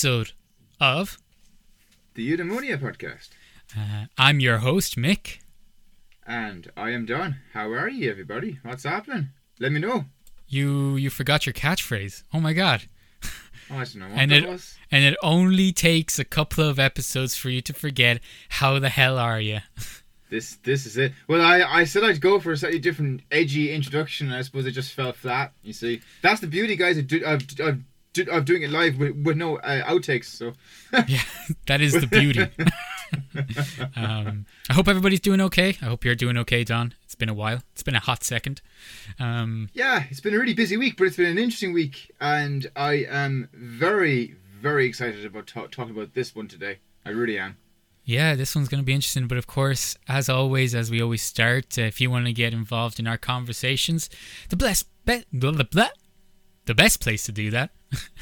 episode of the Eudaimonia podcast. Uh, I'm your host, Mick. And I am Don. How are you, everybody? What's happening? Let me know. You you forgot your catchphrase. Oh my god. Oh, I don't know what and it was. and it only takes a couple of episodes for you to forget how the hell are you. This this is it. Well, I, I said I'd go for a slightly different, edgy introduction, and I suppose it just fell flat. You see, that's the beauty, guys, of, do, of, of, do- of doing it live with, with no uh, outtakes. So yeah, that is the beauty. um, I hope everybody's doing okay. I hope you're doing okay, Don. It's been a while. It's been a hot second. Um, yeah, it's been a really busy week, but it's been an interesting week, and I am very very excited about ta- talking about this one today. I really am. Yeah, this one's going to be interesting. But of course, as always, as we always start, uh, if you want to get involved in our conversations, the best, be- blah, blah, the best place to do that.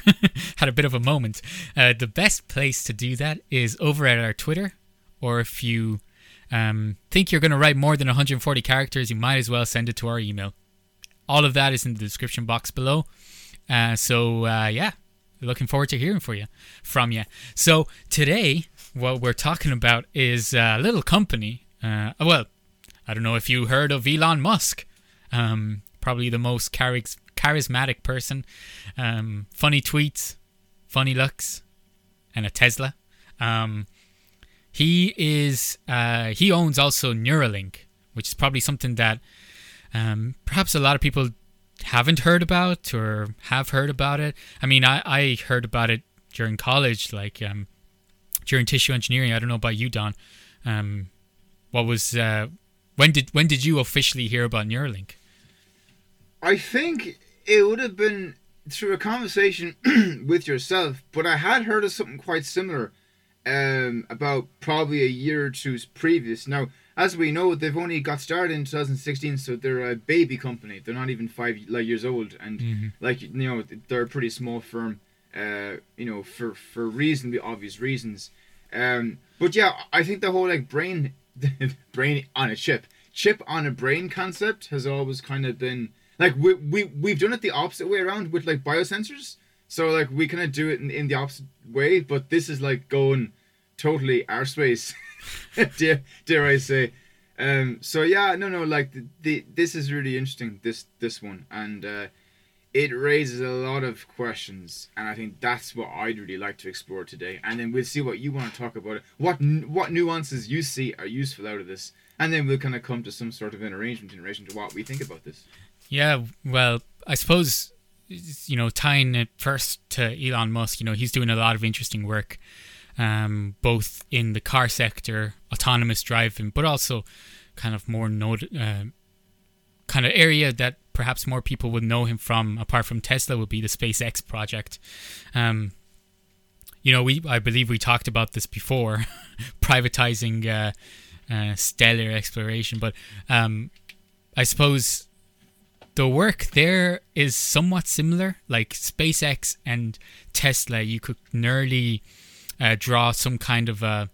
had a bit of a moment. Uh, the best place to do that is over at our Twitter, or if you um, think you're going to write more than 140 characters, you might as well send it to our email. All of that is in the description box below. Uh, so uh, yeah, looking forward to hearing for you from you. So today, what we're talking about is a little company. Uh, well, I don't know if you heard of Elon Musk. Um, probably the most charis- charismatic person. Um, funny tweets, funny looks, and a Tesla. Um, he is. Uh, he owns also Neuralink, which is probably something that um, perhaps a lot of people haven't heard about or have heard about it. I mean, I, I heard about it during college, like um, during tissue engineering. I don't know about you, Don. Um, what was uh, when did when did you officially hear about Neuralink? I think it would have been through a conversation with yourself, but I had heard of something quite similar um, about probably a year or two previous. Now, as we know, they've only got started in 2016, so they're a baby company. They're not even five like years old, and Mhm. like you know, they're a pretty small firm. Uh, you know, for for reasonably obvious reasons. Um, but yeah, I think the whole like brain, brain on a chip, chip on a brain concept has always kind of been like we we we've done it the opposite way around with like biosensors. So like we kind of do it in, in the opposite way, but this is like going totally arseways, dare dare I say. Um, so yeah, no, no, like the, the this is really interesting. This this one and uh, it raises a lot of questions, and I think that's what I'd really like to explore today. And then we'll see what you want to talk about. What what nuances you see are useful out of this, and then we'll kind of come to some sort of an arrangement in relation to what we think about this. Yeah, well, I suppose you know tying it first to Elon Musk. You know, he's doing a lot of interesting work, um, both in the car sector, autonomous driving, but also kind of more node, uh, kind of area that perhaps more people would know him from, apart from Tesla, would be the SpaceX project. Um, you know, we I believe we talked about this before, privatizing uh, uh, stellar exploration, but um, I suppose the work there is somewhat similar. Like SpaceX and Tesla, you could nearly uh, draw some kind of a,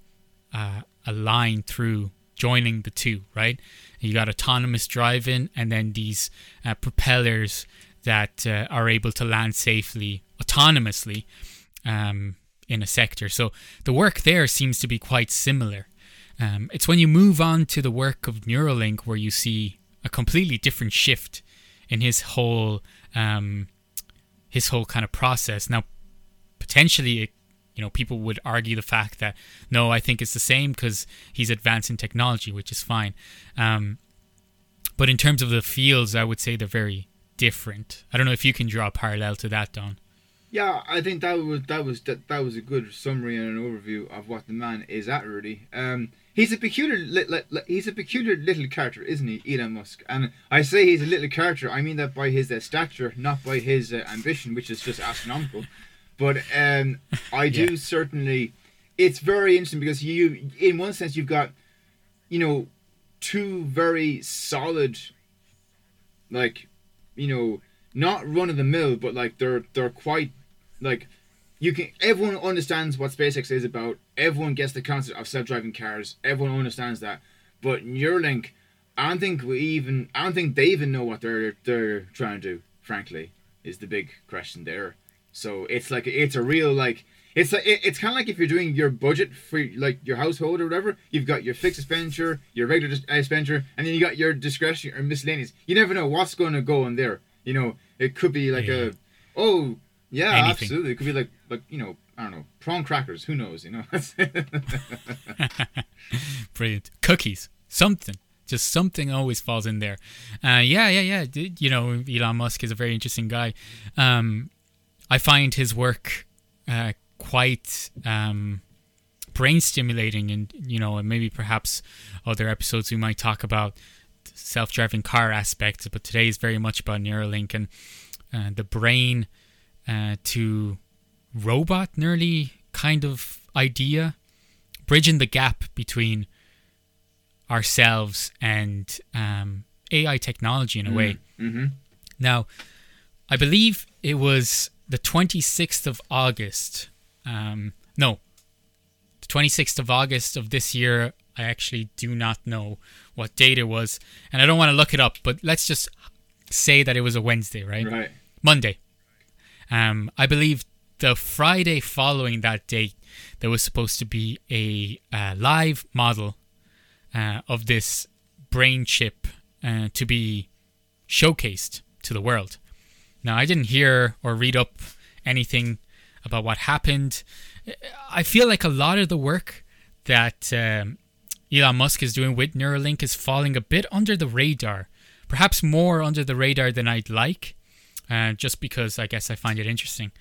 a a line through joining the two, right? You got autonomous driving, and then these uh, propellers that uh, are able to land safely autonomously um, in a sector. So the work there seems to be quite similar. Um, it's when you move on to the work of Neuralink where you see a completely different shift in his whole um, his whole kind of process. Now, potentially, it, you know, people would argue the fact that no, I think it's the same because he's advancing technology, which is fine. Um, but in terms of the fields, I would say they're very different. I don't know if you can draw a parallel to that, Don. Yeah, I think that was that was that, that was a good summary and an overview of what the man is at. Really, um, he's a peculiar li- li- li- he's a peculiar little character, isn't he, Elon Musk? And I say he's a little character. I mean that by his uh, stature, not by his uh, ambition, which is just astronomical. But um, I do Yeah. certainly. It's very interesting because you, in one sense, you've got, you know, two very solid, like, you know, not run of the mill, but like they're they're quite like you can everyone understands what SpaceX is about. Everyone gets the concept of self-driving cars. Everyone understands that. But Neuralink, I don't think we even I don't think they even know what they're they're trying to do. Frankly, is the big question there. So it's like it's a real like It's like it, it's kind of like if you're doing your budget for like your household or whatever. You've got your fixed expenditure, your regular expenditure, and then you got your discretion or miscellaneous. You never know what's going to go in there. You know, it could be like Yeah. a, oh yeah, Anything. absolutely. It could be like like you know I don't know prawn crackers. Who knows? You know. Brilliant. Cookies. Something. Just something always falls in there. Uh, yeah, yeah, yeah. You know, Elon Musk is a very interesting guy. Um, I find his work uh, quite um, brain stimulating, and you know, and maybe perhaps other episodes we might talk about self-driving car aspects. But today is very much about Neuralink and uh, the brain uh, to robot nearly kind of idea, bridging the gap between ourselves and um, AI technology in a way. mm-hmm. Now, I believe it was the 26th of August. Um, no, the 26th of August of this year. I actually do not know what date it was, and I don't want to look it up, but let's just say that it was a Wednesday, right? Right. Monday. Um, I believe the Friday following that date, there was supposed to be a uh, live model uh, of this brain chip uh, to be showcased to the world. Now, I didn't hear or read up anything about what happened. I feel like a lot of the work that um, Elon Musk is doing with Neuralink is falling a bit under the radar, perhaps more under the radar than I'd like, uh, just because I guess I find it interesting.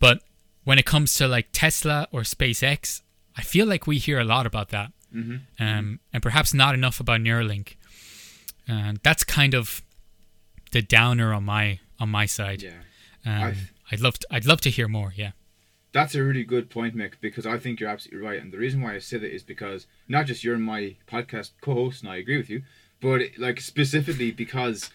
But when it comes to like Tesla or SpaceX, I feel like we hear a lot about that, Mm-hmm. um, and perhaps not enough about Neuralink. Uh, that's kind of the downer on my on my side. Yeah. Um, I'd love to, I'd love to hear more. Yeah. That's a really good point, Mick, because I think you're absolutely right. And the reason why I say that is because not just you're my podcast co-host, and I agree with you, but like specifically because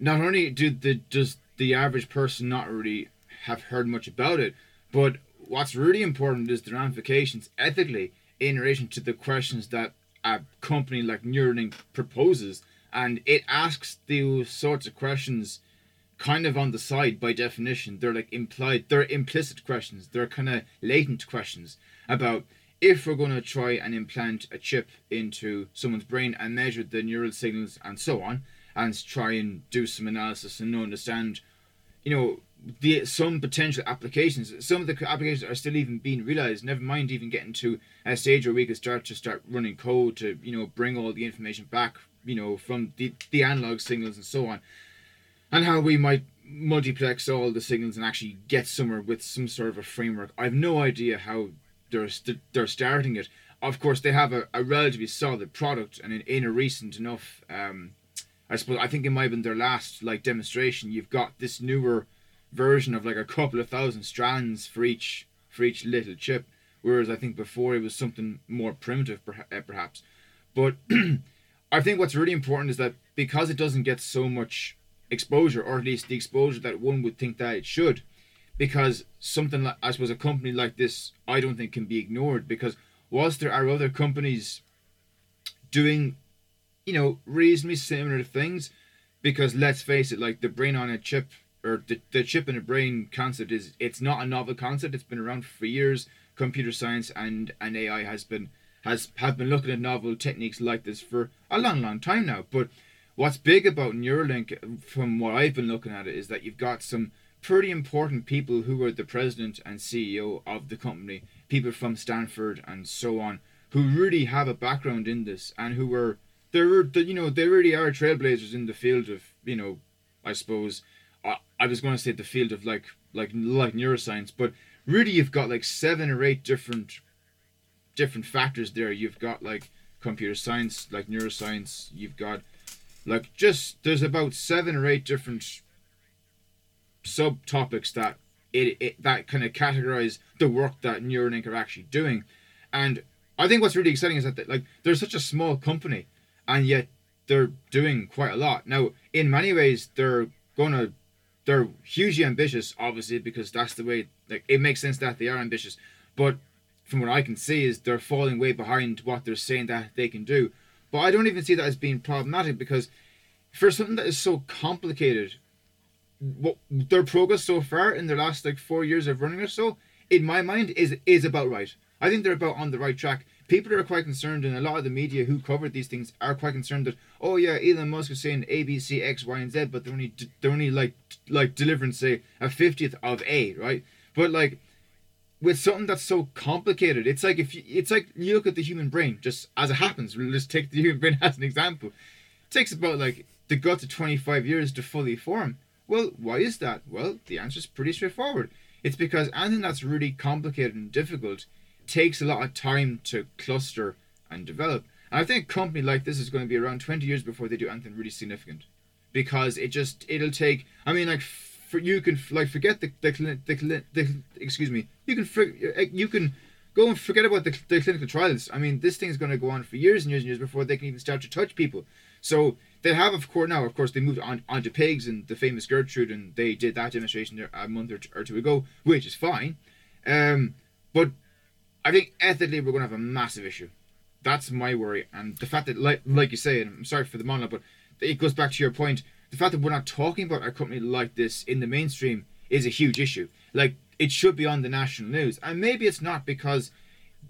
not only do the does the average person not really have heard much about it, but what's really important is the ramifications ethically in relation to the questions that a company like Neuralink proposes, and it asks those sorts of questions kind of on the side by definition. They're like implied, they're implicit questions. They're kind of latent questions about if we're going to try and implant a chip into someone's brain and measure the neural signals and so on, and try and do some analysis and understand, you know, the some potential applications. Some of the applications are still even being realized. Never mind even getting to a stage where we could start to start running code to you know bring all the information back, you know, from the the analog signals and so on and how we might multiplex all the signals and actually get somewhere with some sort of a framework. I have no idea how they're st- they're starting it. Of course, they have a, a relatively solid product, and in, in a recent enough, um, I suppose I think it might have been their last like demonstration. You've got this newer version of like a couple of thousand strands for each for each little chip, whereas I think before it was something more primitive, uh, perhaps. But I think what's really important is that because it doesn't get so much exposure, or at least the exposure that one would think that it should, because something like I suppose a company like this, I don't think can be ignored. Because whilst there are other companies doing, you know, reasonably similar things, because let's face it, like the brain on a chip or the, the chip in a brain concept is it's not a novel concept. It's been around for years. Computer science and, and AI has been has have been looking at novel techniques like this for a long, long time now. But what's big about Neuralink, from what I've been looking at it, is that you've got some pretty important people who are the president and CEO of the company, people from Stanford and so on, who really have a background in this and who were they're they- you know they really are trailblazers in the field of you know I suppose I, I was going to say the field of like like like neuroscience, but really you've got like seven or eight different different factors there. You've got like computer science, like neuroscience. You've got like just there's about seven or eight different subtopics that it, it that kind of categorize the work that Neuralink are actually doing, and I think what's really exciting is that like they're such a small company, and yet they're doing quite a lot. Now, in many ways, they're gonna they're hugely ambitious, obviously, because that's the way like it makes sense that they are ambitious, but from what I can see is they're falling way behind what they're saying that they can do. But I don't even see that as being problematic because for something that is so complicated, what their progress so far in their last like four years of running or so in my mind, is is about right. I think they're about on the right track. People are quite concerned, and a lot of the media who covered these things are quite concerned that oh yeah, Elon Musk is saying A, B, C, X, Y, and Z, but they're only they're only like like delivering say a fiftieth of A, right? But like with something that's so complicated, it's like if you, it's like you look at the human brain, just as it happens. We'll just take the human brain as an example. It takes about like the gut to twenty five years to fully form. Well, why is that? Well, the answer is pretty straightforward. It's because anything that's really complicated and difficult takes a lot of time to cluster and develop. And I think a company like this is going to be around 20 years before they do anything really significant. Because it just, it'll take, I mean, like, for, you can, like, forget the, the, the, the, excuse me, you can, you can go and forget about the, the clinical trials. I mean, this thing is going to go on for years and years and years before they can even start to touch people. So they have, of course, now, of course, they moved on onto pigs and the famous Gertrude, and they did that demonstration there a month or two ago, which is fine. Um, but I think ethically we're going to have a massive issue. That's my worry, and the fact that, like, like you say, and I'm sorry for the monologue, but it goes back to your point. The fact that we're not talking about a company like this in the mainstream is a huge issue. Like it should be on the national news, and maybe it's not because,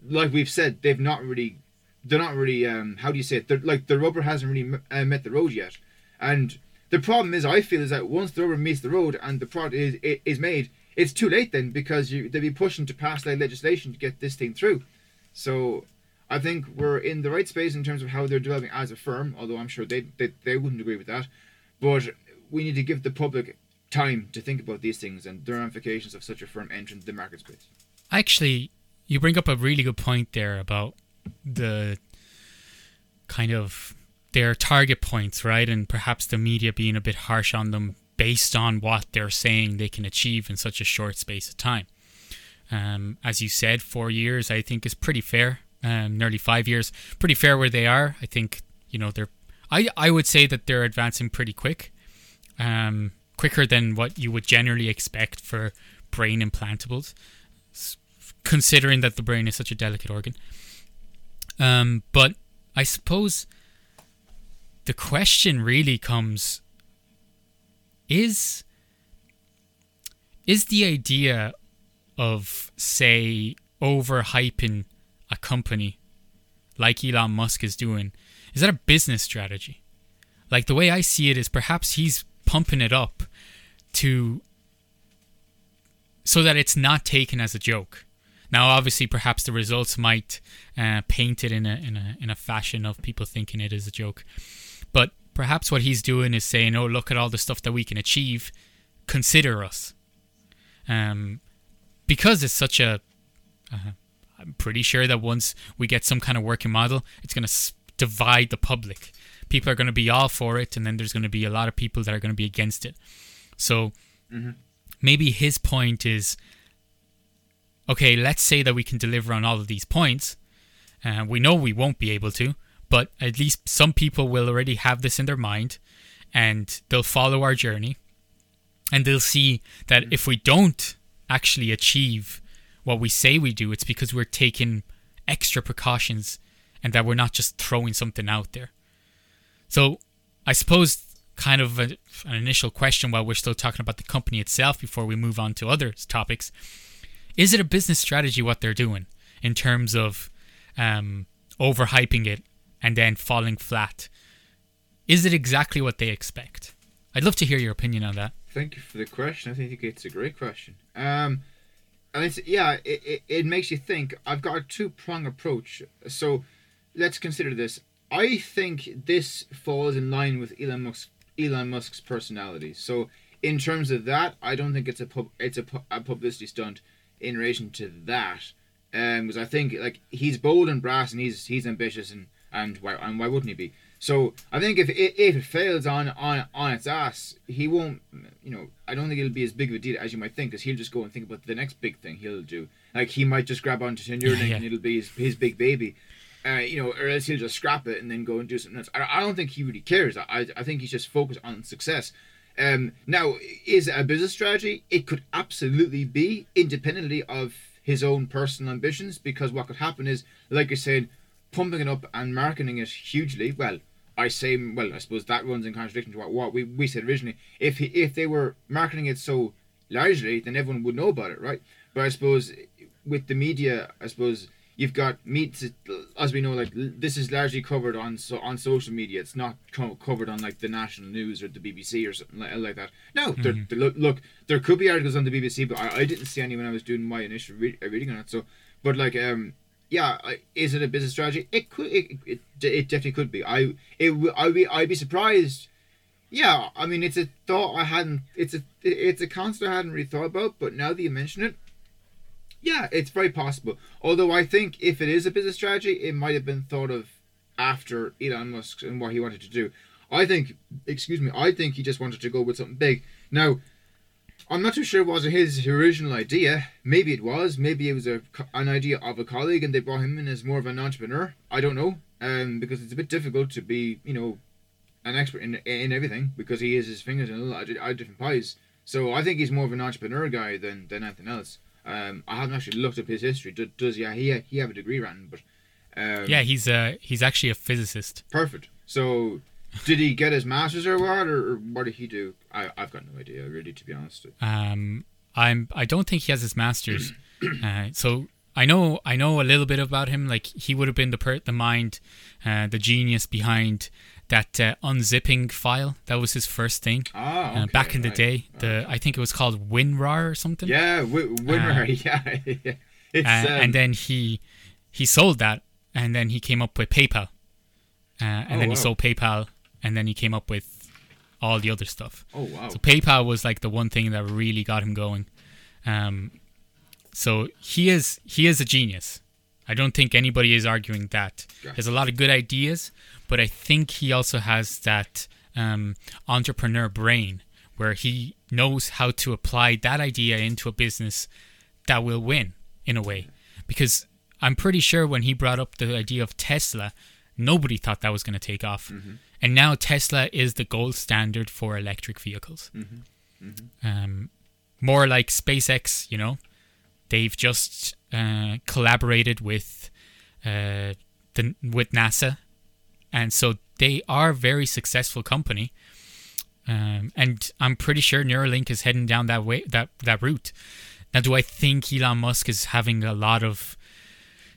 like we've said, they've not really, they're not really. Um, how do you say it? They're, like the rubber hasn't really uh, met the road yet, and the problem is, I feel, is that once the rubber meets the road and the product is is made, it's too late then because you they'd be pushing to pass that legislation to get this thing through. So I think we're in the right space in terms of how they're developing as a firm, although I'm sure they they, they wouldn't agree with that. But we need to give the public time to think about these things and the ramifications of such a firm entering the market space. Actually, you bring up a really good point there about the kind of their target points, right? And perhaps the media being a bit harsh on them based on what they're saying they can achieve in such a short space of time. Um, as you said, four years I think is pretty fair. Um, nearly five years, pretty fair where they are. I think you know they're. I I would say that they're advancing pretty quick, um, quicker than what you would generally expect for brain implantables, considering that the brain is such a delicate organ. Um, but I suppose the question really comes is is the idea of say overhyping a company like Elon Musk is doing is that a business strategy? Like the way I see it is perhaps he's pumping it up to so that it's not taken as a joke. Now obviously perhaps the results might uh, paint it in a in a in a fashion of people thinking it is a joke but perhaps what he's doing is saying, "Oh, look at all the stuff that we can achieve. Consider us." Um, because it's such a, uh, I'm pretty sure that once we get some kind of working model, it's going to s- divide the public. People are going to be all for it, and then there's going to be a lot of people that are going to be against it. So mm-hmm. maybe his point is, okay, let's say that we can deliver on all of these points. Uh, we know we won't be able to, but at least some people will already have this in their mind and they'll follow our journey and they'll see that if we don't actually achieve what we say we do, it's because we're taking extra precautions and that we're not just throwing something out there. So, I suppose, kind of a, an initial question while we're still talking about the company itself before we move on to other topics is it a business strategy what they're doing in terms of um, overhyping it and then falling flat. Is it exactly what they expect? I'd love to hear your opinion on that. Thank you for the question. I think it's a great question. Um, and it's yeah, it, it, it makes you think. I've got a two prong approach. So let's consider this. I think this falls in line with Elon Musk Elon Musk's personality. So in terms of that, I don't think it's a pub, it's a, a publicity stunt in relation to that. Um, because I think like he's bold and brass and he's he's ambitious and and why and why wouldn't he be? So I think if it, if it fails on on on its ass, he won't. You know, I don't think it'll be as big of a deal as you might think, because he'll just go and think about the next big thing he'll do. Like he might just grab onto Neuralink yeah, yeah. and it'll be his, his big baby. Uh, you know, or else he'll just scrap it and then go and do something else. I, I don't think he really cares. I, I think he's just focused on success. Um, now, is it a business strategy? It could absolutely be, independently of his own personal ambitions, because what could happen is, like you're saying, pumping it up and marketing it hugely. Well, I say, well, I suppose that runs in contradiction to what, what we, we said originally. If he, if they were marketing it so largely, then everyone would know about it, right? But I suppose with the media, I suppose you've got meets as we know like this is largely covered on so on social media it's not co- covered on like the national news or the bbc or something like, like that no mm-hmm. there, look, look there could be articles on the bbc but i, I didn't see any when i was doing my initial re- reading on it so but like um yeah is it a business strategy it could it, it, it definitely could be i it i'd be i'd be surprised yeah i mean it's a thought i hadn't it's a it's a concept i hadn't really thought about but now that you mention it yeah, it's very possible. Although I think if it is a business strategy, it might have been thought of after Elon Musk and what he wanted to do. I think, excuse me, I think he just wanted to go with something big. Now, I'm not too sure it was his original idea. Maybe it was. Maybe it was a, an idea of a colleague and they brought him in as more of an entrepreneur. I don't know. Um, because it's a bit difficult to be, you know, an expert in in everything because he has his fingers in a lot of different pies. So I think he's more of an entrepreneur guy than than anything else. Um, I haven't actually looked up his history. Does, does yeah he he have a degree, Rand? But um, yeah, he's uh he's actually a physicist. Perfect. So did he get his masters or what, or, what did he do? I I've got no idea, really, to be honest. Um, I'm I don't think he has his masters. uh, so I know I know a little bit about him. Like he would have been the per- the mind, uh, the genius behind that uh, unzipping file. That was his first thing. Oh, okay, uh, back in right. the day, the I think it was called WinRAR or something. Yeah, w- WinRAR. Uh, yeah, it's, um, and then he he sold that, and then he came up with PayPal, uh, and oh, then he sold PayPal, and then he came up with all the other stuff. Oh wow! So PayPal was like the one thing that really got him going. Um, so he is he is a genius. I don't think anybody is arguing that. He has a lot of good ideas, but I think he also has that um, entrepreneur brain where he knows how to apply that idea into a business that will win in a way. Because I'm pretty sure when he brought up the idea of Tesla, nobody thought that was going to take off. Mm-hmm. And now Tesla is the gold standard for electric vehicles. Mm-hmm. Mm-hmm. Um, more like SpaceX, you know, they've just uh, collaborated with uh, the with NASA and so they are a very successful company. Um, and I'm pretty sure Neuralink is heading down that way that that route. Now, do I think Elon Musk is having a lot of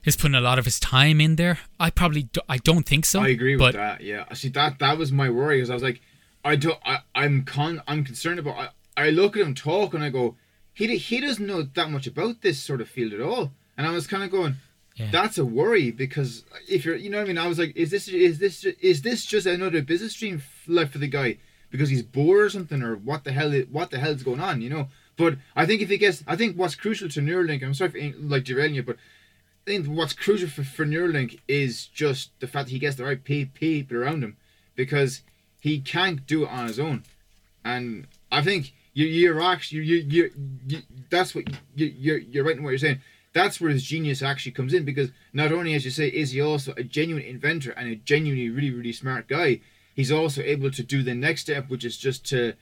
is putting a lot of his time in there? I probably do, I don't think so. I agree with that. Yeah, see that that was my worry because I was like, I don't I I'm con I'm concerned about. I, I look at him talk and I go, he he doesn't know that much about this sort of field at all. And I was kind of going, yeah. That's a worry because if you're, you know what I mean. I was like, is this is this is this just another business stream left for the guy because he's bored or something, or what the hell what the hell's going on, you know? But I think if he gets, I think what's crucial to Neuralink. I'm sorry for like derailing you, but I think what's crucial for, for Neuralink is just the fact that he gets the right people around him because he can't do it on his own, and I think you you're actually you you, you, that's what you you're, you're right in what you're saying. That's where his genius actually comes in because not only, as you say, is he also a genuine inventor and a genuinely really really smart guy, he's also able to do the next step, which is just to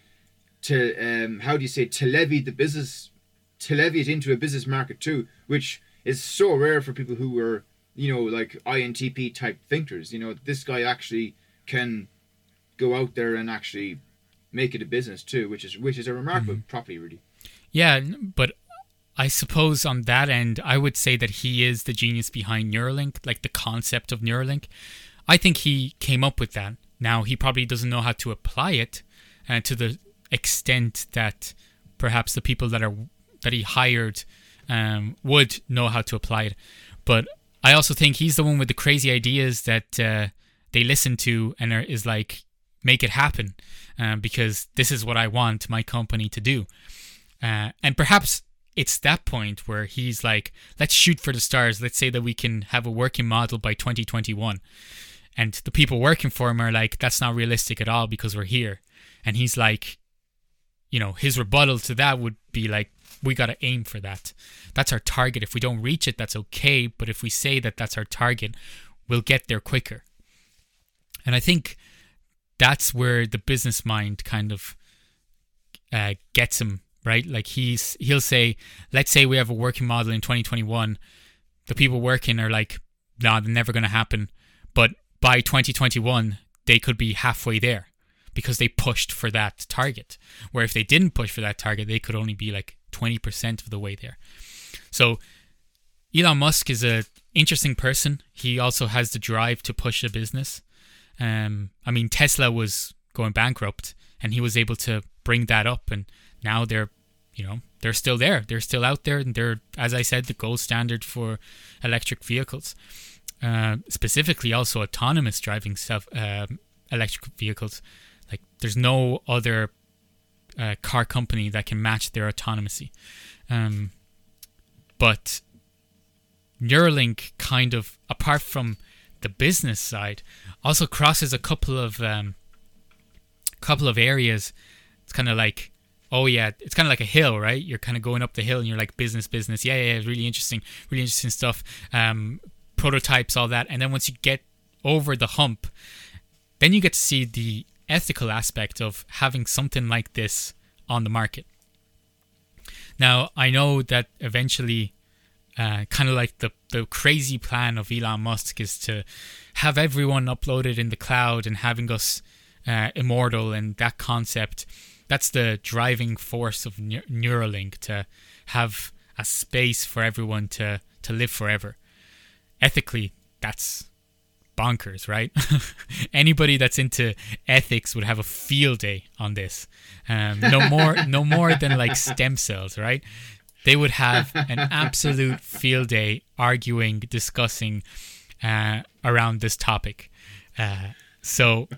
to um, how do you say to levy the business to levy it into a business market too, which is so rare for people who were you know like INTP type thinkers. You know, this guy actually can go out there and actually make it a business too, which is which is a remarkable mm-hmm. property really. Yeah, but I suppose on that end, I would say that he is the genius behind Neuralink, like the concept of Neuralink. I think he came up with that. Now, he probably doesn't know how to apply it uh, to the extent that perhaps the people that are that he hired um, would know how to apply it. But I also think he's the one with the crazy ideas that uh, they listen to and are, is like, make it happen uh, because this is what I want my company to do. Uh, and perhaps it's that point where he's like, let's shoot for the stars. Let's say that we can have a working model by 2021. And the people working for him are like, that's not realistic at all because we're here. And he's like, you know, his rebuttal to that would be like, we got to aim for that. That's our target. If we don't reach it, that's okay. But if we say that that's our target, we'll get there quicker. And I think that's where the business mind kind of uh, gets him right? Like he's he'll say, let's say we have a working model in 2021, the people working are like, nah, they're never going to happen. But by 2021, they could be halfway there because they pushed for that target. Where if they didn't push for that target, they could only be like 20% of the way there. So Elon Musk is a interesting person. He also has the drive to push a business. Um, I mean, Tesla was going bankrupt, and he was able to bring that up, and now they're, you know, they're still there. They're still out there, and they're, as I said, the gold standard for electric vehicles. Uh, specifically, also autonomous driving self uh, electric vehicles. Like, there's no other uh, car company that can match their autonomy. Um, but Neuralink kind of, apart from the business side, also crosses a couple of um, couple of areas. It's kind of like, oh yeah, it's kind of like a hill, right? You're kind of going up the hill, and you're like business, business. Yeah, yeah, yeah really interesting, really interesting stuff. Um, prototypes, all that, and then once you get over the hump, then you get to see the ethical aspect of having something like this on the market. Now, I know that eventually uh, kind of like the, the crazy plan of Elon Musk is to have everyone uploaded in the cloud and having us uh, immortal and that concept. That's the driving force of Neuralink to have a space for everyone to, to live forever. Ethically, that's bonkers, right? Anybody that's into ethics would have a field day on this. Um, no more, no more than like stem cells, right? They would have an absolute field day arguing, discussing uh, around this topic. Uh, so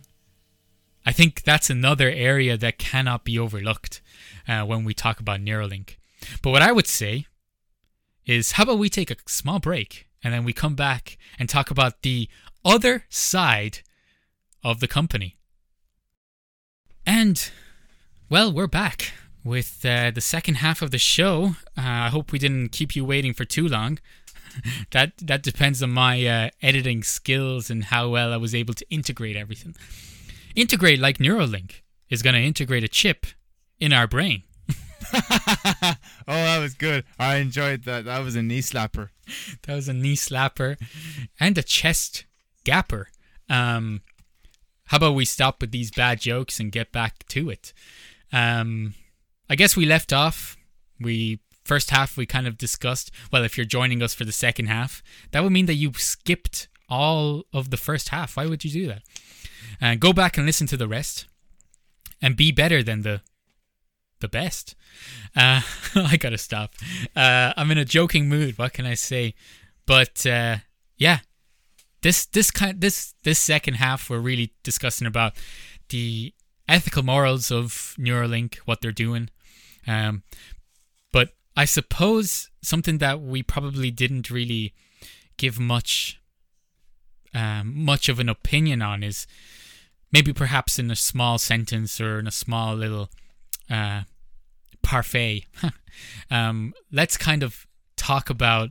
I think that's another area that cannot be overlooked uh, when we talk about Neuralink. But what I would say is, how about we take a small break and then we come back and talk about the other side of the company. And, well, we're back with uh, the second half of the show. Uh, I hope we didn't keep you waiting for too long. that that depends on my uh, editing skills and how well I was able to integrate everything. Integrate like Neuralink is going to integrate a chip in our brain. oh, that was good. I enjoyed that. That was a knee slapper. that was a knee slapper and a chest gapper. Um, how about we stop with these bad jokes and get back to it? Um, I guess we left off. We first half we kind of discussed. Well, if you're joining us for the second half, that would mean that you skipped all of the first half. Why would you do that? Uh, go back and listen to the rest, and be better than the the best. Uh, I gotta stop. Uh, I'm in a joking mood. What can I say? But uh, yeah, this this kind this this second half we're really discussing about the ethical morals of Neuralink, what they're doing. Um, but I suppose something that we probably didn't really give much um, much of an opinion on is maybe perhaps in a small sentence or in a small little uh, parfait. um, let's kind of talk about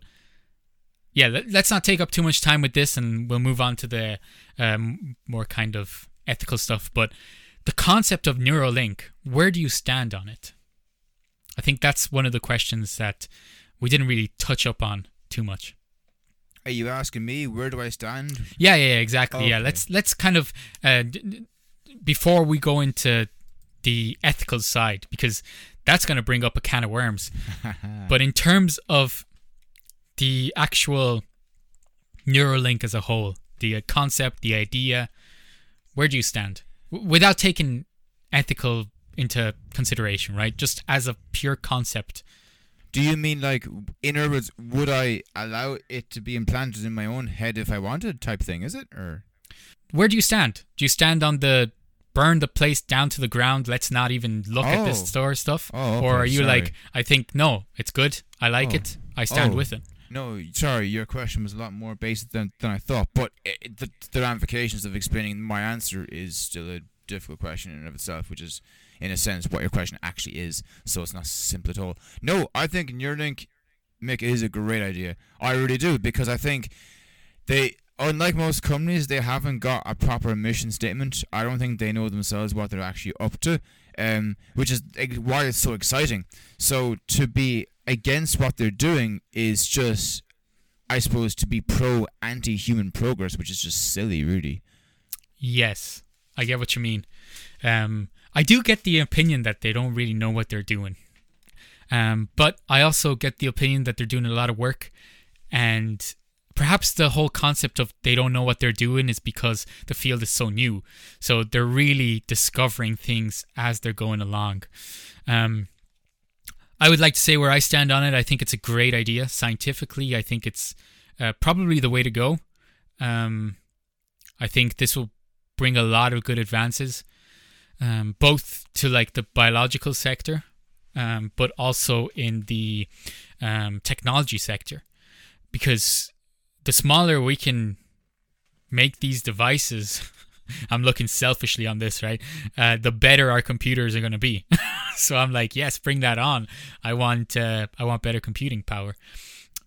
yeah, let, us not take up too much time with this, and we'll move on to the um, more kind of ethical stuff. But the concept of Neuralink, where do you stand on it? I think that's one of the questions that we didn't really touch up on too much. Are you asking me where do I stand? Yeah, yeah, exactly. Okay. Yeah, let's let's kind of uh, d- before we go into the ethical side because that's going to bring up a can of worms. but in terms of the actual Neuralink as a whole, the concept, the idea, where do you stand? W- without taking ethical into consideration, right? Just as a pure concept. Do you mean like, in other words, would I allow it to be implanted in my own head if I wanted, type thing? Is it or? Where do you stand? Do you stand on the burn the place down to the ground? Let's not even look oh. at this oh. store stuff, oh, okay, or are you sorry. like, I think no, it's good, I like oh. it, I stand oh. with it. No, sorry, your question was a lot more basic than, than I thought. But it, the, the ramifications of explaining my answer is still a difficult question in and of itself, which is, in a sense, what your question actually is. So it's not simple at all. No, I think Neuralink, Mick, is a great idea. I really do, because I think they, unlike most companies, they haven't got a proper mission statement. I don't think they know themselves what they're actually up to, um, which is why it's so exciting. So to be against what they're doing is just, I suppose, to be pro anti human progress, which is just silly, really. Yes, I get what you mean. Um, I do get the opinion that they don't really know what they're doing. Um, but I also get the opinion that they're doing a lot of work and perhaps the whole concept of they don't know what they're doing is because the field is so new. So they're really discovering things as they're going along. Um, I would like to say where I stand on it. I think it's a great idea scientifically. I think it's uh, probably the way to go. Um, I think this will bring a lot of good advances, um, both to like the biological sector, um, but also in the um, technology sector, because the smaller we can make these devices. I'm looking selfishly on this, right? Uh, the better our computers are going to be. so I'm like, yes, bring that on. I want, uh, I want better computing power.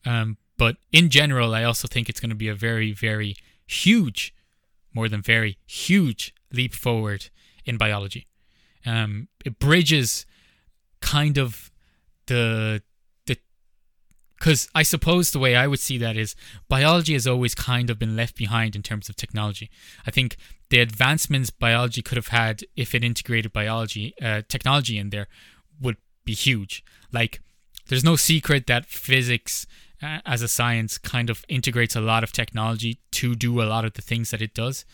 Um, but in general, I also think it's going to be a very, very huge, more than very huge leap forward in biology. Um, it bridges kind of the because I suppose the way I would see that is biology has always kind of been left behind in terms of technology. I think the advancements biology could have had if it integrated biology uh, technology in there would be huge. Like, there's no secret that physics uh, as a science kind of integrates a lot of technology to do a lot of the things that it does.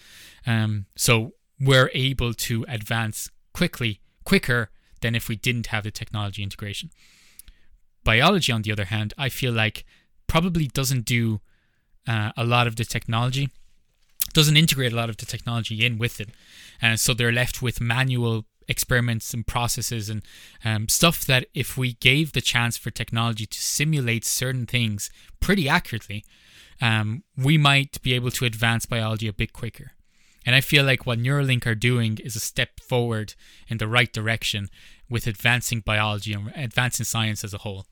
Um, so we're able to advance quickly, quicker than if we didn't have the technology integration. Biology, on the other hand, I feel like probably doesn't do uh, a lot of the technology, doesn't integrate a lot of the technology in with it. And so they're left with manual experiments and processes and um, stuff that if we gave the chance for technology to simulate certain things pretty accurately, um, we might be able to advance biology a bit quicker. And I feel like what Neuralink are doing is a step forward in the right direction with advancing biology and advancing science as a whole.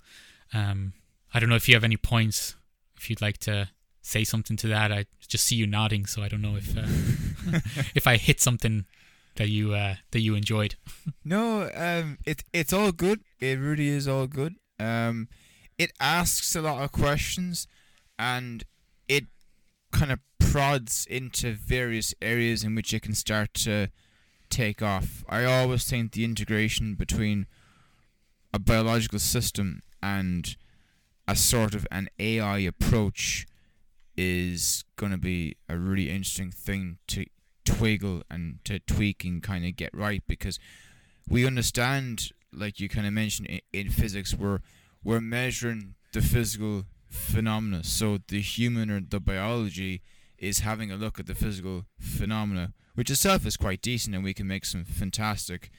Um, I don't know if you have any points, if you'd like to say something to that. I just see you nodding, so I don't know if uh, if I hit something that you uh, that you enjoyed. no, um, it it's all good. It really is all good. Um, it asks a lot of questions, and it kind of prods into various areas in which it can start to take off. I always think the integration between a biological system and a sort of an AI approach is going to be a really interesting thing to twiggle and to tweak and kind of get right because we understand, like you kind of mentioned in, in physics, we're we're measuring the physical phenomena. So the human or the biology is having a look at the physical phenomena, which itself is quite decent, and we can make some fantastic,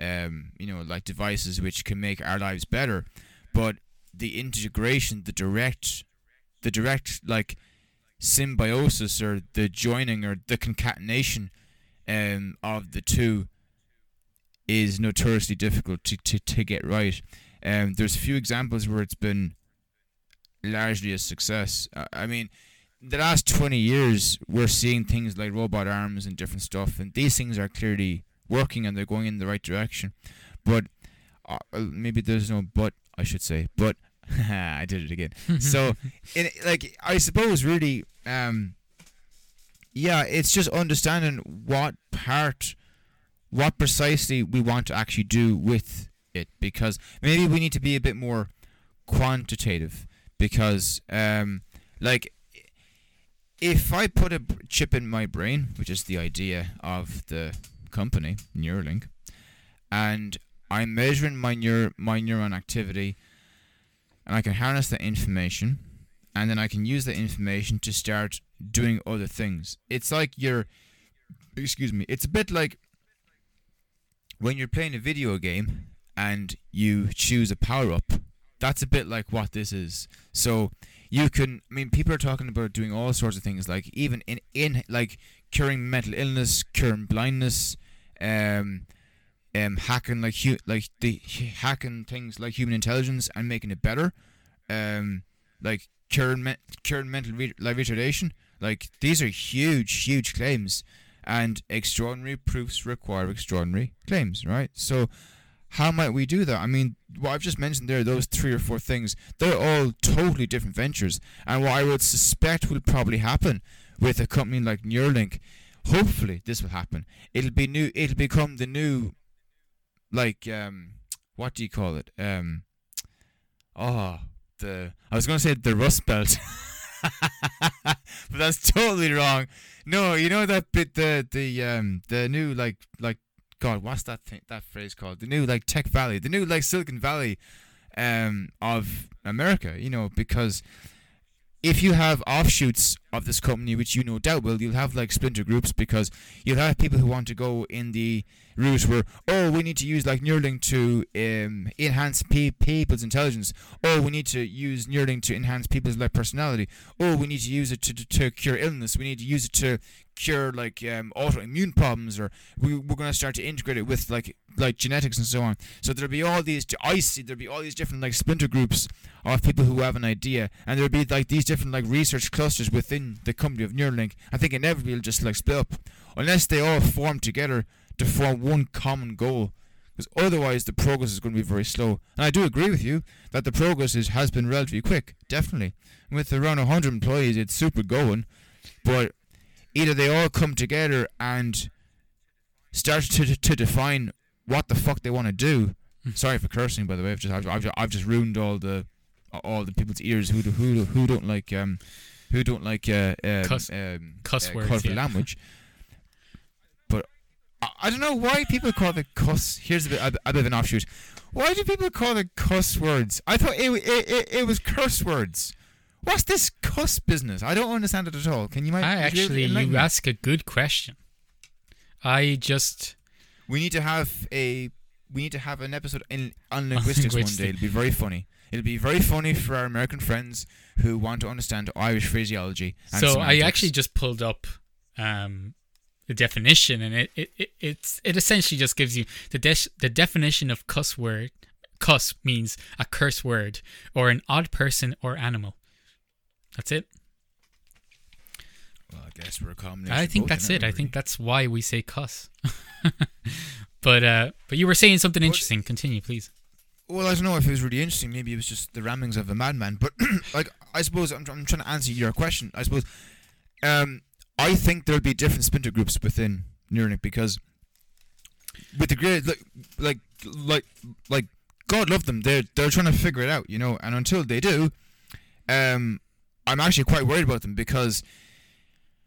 um, you know, like devices which can make our lives better. But the integration, the direct, the direct like symbiosis or the joining or the concatenation um, of the two is notoriously difficult to, to, to get right. Um, there's a few examples where it's been largely a success. I mean, the last 20 years, we're seeing things like robot arms and different stuff, and these things are clearly working and they're going in the right direction. But uh, maybe there's no but, I should say. But I did it again. so, in, like, I suppose really, um, yeah, it's just understanding what part, what precisely we want to actually do with it, because maybe we need to be a bit more quantitative, because, um, like if I put a chip in my brain, which is the idea of the company Neuralink, and I'm measuring my neur- my neuron activity, and I can harness that information, and then I can use that information to start doing other things. It's like you're, excuse me, it's a bit like when you're playing a video game and you choose a power up. That's a bit like what this is. So you can i mean people are talking about doing all sorts of things like even in in like curing mental illness curing blindness um um hacking like hu- like the hacking things like human intelligence and making it better um like curing me- curing mental re- like retardation like these are huge huge claims and extraordinary proofs require extraordinary claims right so how might we do that? I mean, what I've just mentioned there, those three or four things, they're all totally different ventures. And what I would suspect will probably happen with a company like Neuralink, hopefully this will happen. It'll be new. It'll become the new, like, um, what do you call it? Um, oh, the I was gonna say the Rust Belt, but that's totally wrong. No, you know that bit the the um the new like like God, what's that thing that phrase called? The new like Tech Valley, the new like Silicon Valley, um of America. You know because if you have offshoots of this company, which you no doubt will, you'll have like splinter groups because you'll have people who want to go in the route where, oh, we need to use like Neuralink to um, enhance pe- people's intelligence. Oh, we need to use Neuralink to enhance people's like personality. Oh, we need to use it to, to, to cure illness. We need to use it to cure like um, autoimmune problems, or we, we're going to start to integrate it with like like genetics and so on. So there'll be all these. I see there'll be all these different like splinter groups of people who have an idea, and there'll be like these different like research clusters within the company of Neuralink. I think inevitably it'll just like split up unless they all form together to form one common goal. Because otherwise, the progress is going to be very slow. And I do agree with you that the progress is, has been relatively quick, definitely. With around 100 employees, it's super going. But either they all come together and start to, to define what the fuck they want to do. Sorry for cursing, by the way. I've just I've, I've, I've just ruined all the all the people's ears who do, who who don't like um who don't like uh, um, Cuss- um, cuss uh, words, yeah. language. But I, I don't know why people call the cuss. Here's a bit, a, a bit of an offshoot. Why do people call it cuss words? I thought it, it, it, it was curse words. What's this cuss business? I don't understand it at all. Can you? might I would you be able to actually, you ask a good question. I just We need to have a we need to have an episode in on linguistics one day. It'll be very funny. It'll be very funny for our American friends who want to understand Irish phraseology. And so I actually just pulled up um, the definition, and it, it, it it's it essentially just gives you the de- the definition of cuss word. Cuss means a curse word or an odd person or animal. That's it. Well, I guess we're a combination. I think that's it. I think that's why we say cuss. but uh, but you were saying something interesting. Continue, please. Well, I don't know if it was really interesting. Maybe it was just the ramblings of a madman. But like, I suppose I'm, I'm trying to answer your question. I suppose, um, I think there'll be different splinter groups within Neuralink because with the great like like like like God love them. They're they're trying to figure it out, you know. And until they do, um, I'm actually quite worried about them because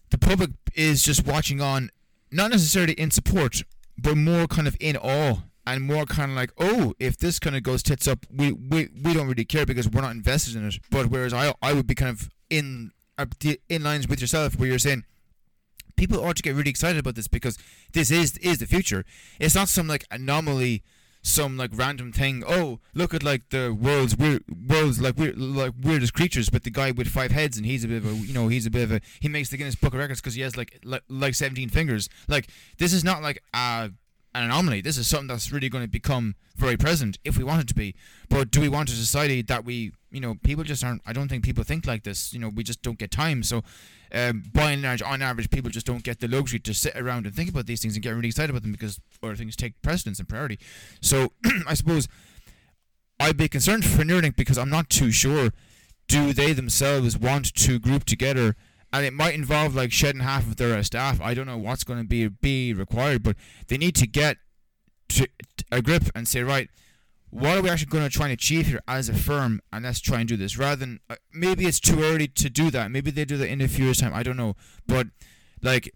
the public is just watching on, not necessarily in support, but more kind of in awe and more kind of like, oh, if this kind of goes tits up, we, we, we don't really care because we're not invested in it. But whereas I I would be kind of in uh, in lines with yourself where you're saying people ought to get really excited about this because this is is the future. It's not some like anomaly, some like random thing. Oh, look at like the world's weird world's like weird like weirdest creatures, but the guy with five heads and he's a bit of a you know he's a bit of a he makes the Guinness Book of Records because he has like, like like seventeen fingers. Like this is not like uh an anomaly. This is something that's really going to become very present if we want it to be. But do we want a society that we, you know, people just aren't? I don't think people think like this. You know, we just don't get time. So, um, by and large, on average, people just don't get the luxury to sit around and think about these things and get really excited about them because other things take precedence and priority. So, I suppose I'd be concerned for Neuralink because I'm not too sure. Do they themselves want to group together? And it might involve like shedding half of their staff. I don't know what's going to be be required, but they need to get to a grip and say, right, what are we actually going to try and achieve here as a firm, and let's try and do this. Rather than uh, maybe it's too early to do that. Maybe they do that in a few years' time. I don't know, but like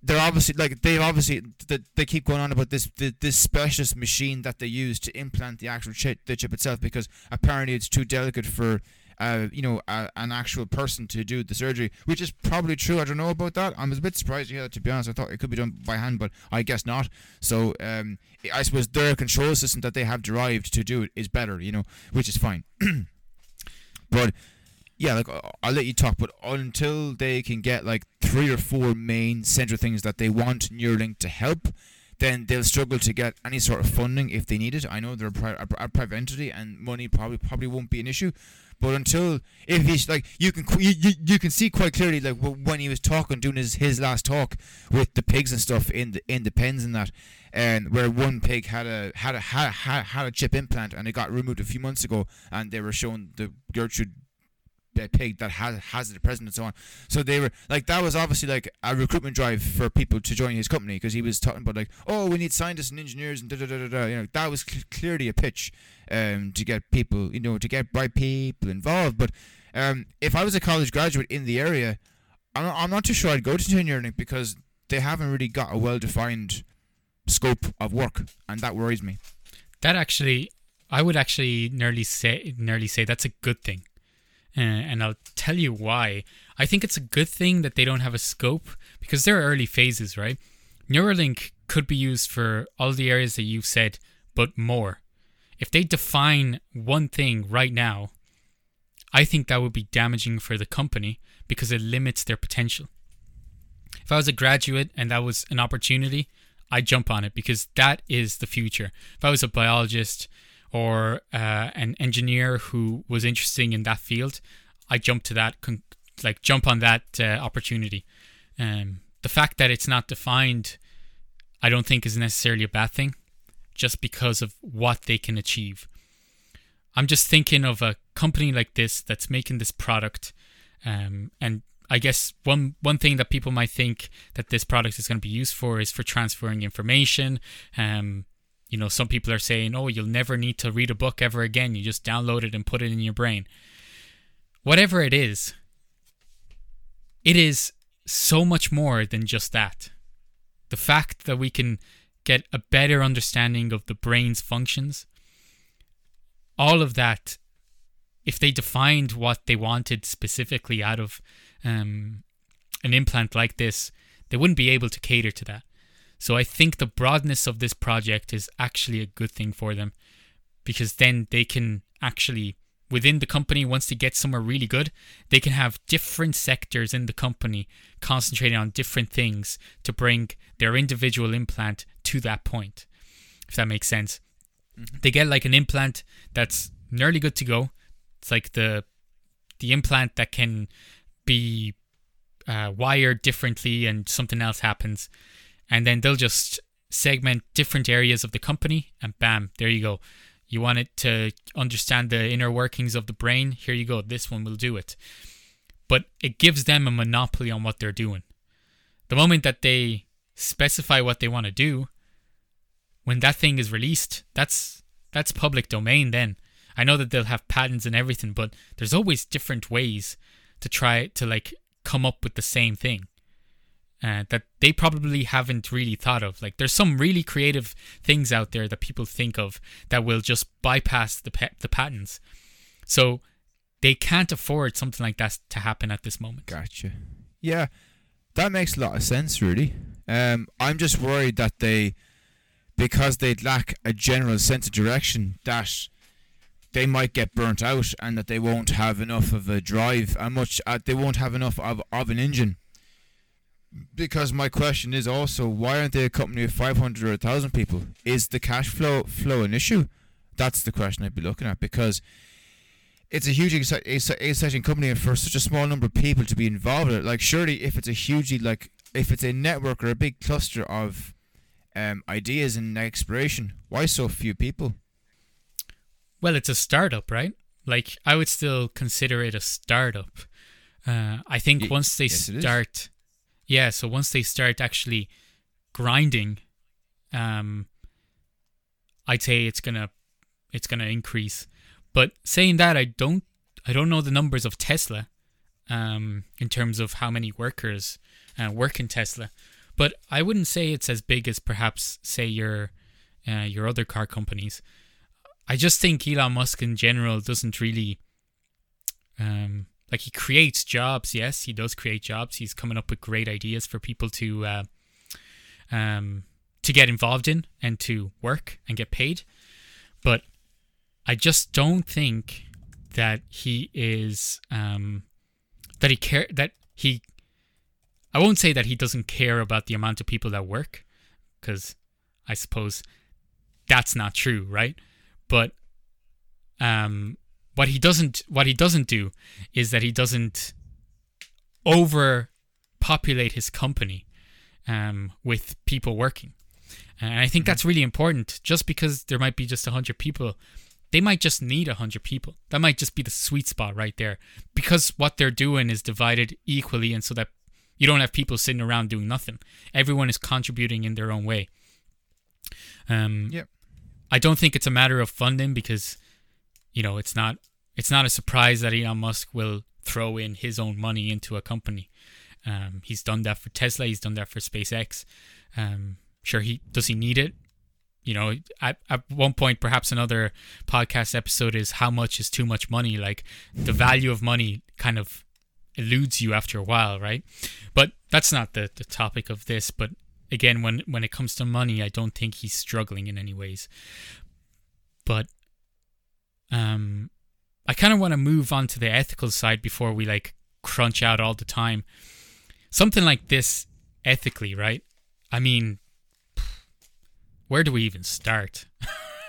they're obviously like they've obviously th- they keep going on about this th- this specialist machine that they use to implant the actual chip, the chip itself because apparently it's too delicate for uh, you know a, an actual person to do the surgery, which is probably true. I don't know about that. I'm a bit surprised to hear that. To be honest, I thought it could be done by hand, but I guess not. So um, I suppose their control system that they have derived to do it is better, you know, which is fine. but yeah, like I- I'll let you talk, but until they can get like three or four main central things that they want Neuralink to help, then they'll struggle to get any sort of funding if they need it. I know they're a, pri- a, a private entity, and money probably probably won't be an issue. But until if he's like you can you, you, you can see quite clearly like when he was talking doing his, his last talk with the pigs and stuff in the in the pens and that, and where one pig had a had a had, had, had a chip implant and it got removed a few months ago, and they were showing the Gertrude a pig that has has the president and so on. So they were like that was obviously like a recruitment drive for people to join his company because he was talking about like oh we need scientists and engineers and da da da da. da. You know that was cl- clearly a pitch um to get people you know to get bright people involved. But um if I was a college graduate in the area, I'm not, I'm not too sure I'd go to engineering because they haven't really got a well defined scope of work, and that worries me. That actually, I would actually nearly say nearly say that's a good thing, and I'll tell you why. I think it's a good thing that they don't have a scope because they're early phases, right? Neuralink could be used for all the areas that you've said, but more. If they define one thing right now, I think that would be damaging for the company because it limits their potential. If I was a graduate and that was an opportunity, I jump on it because that is the future. If I was a biologist or uh, an engineer who was interested in that field, I jump to that, con- like jump on that uh, opportunity. Um, the fact that it's not defined, I don't think is necessarily a bad thing, just because of what they can achieve. I'm just thinking of a company like this that's making this product, um, and I guess one one thing that people might think that this product is going to be used for is for transferring information. Um, you know, some people are saying, "Oh, you'll never need to read a book ever again. You just download it and put it in your brain." Whatever it is, it is so much more than just that. The fact that we can get a better understanding of the brain's functions, all of that, if they defined what they wanted specifically out of um, an implant like this, they wouldn't be able to cater to that. So I think the broadness of this project is actually a good thing for them because then they can actually within the company once they get somewhere really good they can have different sectors in the company concentrating on different things to bring their individual implant to that point if that makes sense mm-hmm. they get like an implant that's nearly good to go it's like the the implant that can be uh, wired differently and something else happens. And then they'll just segment different areas of the company and bam, there you go. You want it to understand the inner workings of the brain? Here you go. This one will do it. But it gives them a monopoly on what they're doing. The moment that they specify what they want to do, when that thing is released, that's that's public domain then. I know that they'll have patents and everything, but there's always different ways to try to like come up with the same thing uh, that they probably haven't really thought of. Like, there's some really creative things out there that people think of that will just bypass the the patents. So they can't afford something like that to happen at this moment. Gotcha. Yeah, that makes a lot of sense, really. Um, I'm just worried that they, because they lack a general sense of direction, that they might get burnt out and that they won't have enough of a drive and much uh, they won't have enough of, of an engine because my question is also why aren't they a company of 500 or 1000 people is the cash flow flow an issue that's the question i'd be looking at because it's a huge exciting company and for such a small number of people to be involved in it like surely if it's a hugely like if it's a network or a big cluster of um, ideas and exploration why so few people well, it's a startup, right? Like I would still consider it a startup. Uh, I think y- once they yes, start, yeah. So once they start actually grinding, um, I'd say it's gonna it's gonna increase. But saying that, I don't I don't know the numbers of Tesla, um, in terms of how many workers uh, work in Tesla. But I wouldn't say it's as big as perhaps say your uh, your other car companies. I just think Elon Musk in general doesn't really um like he creates jobs, yes, he does create jobs. He's coming up with great ideas for people to uh, um to get involved in and to work and get paid. But I just don't think that he is um that he care that he I won't say that he doesn't care about the amount of people that work cuz I suppose that's not true, right? But um, what he doesn't what he doesn't do is that he doesn't overpopulate his company um, with people working. And I think mm-hmm. that's really important. Just because there might be just 100 people, they might just need 100 people. That might just be the sweet spot right there. Because what they're doing is divided equally, and so that you don't have people sitting around doing nothing. Everyone is contributing in their own way. Um, Yep. I don't think it's a matter of funding because, you know, it's not it's not a surprise that Elon Musk will throw in his own money into a company. Um, he's done that for Tesla. He's done that for SpaceX. Um, sure, he does he need it? You know, at, at one point, perhaps another podcast episode is how much is too much money. Like the value of money kind of eludes you after a while, right? But that's not the, the topic of this. But again, when when it comes to money, I don't think he's struggling in any ways. But um, I kind of want to move on to the ethical side before we like crunch out all the time. Something like this ethically, right? I mean, where do we even start?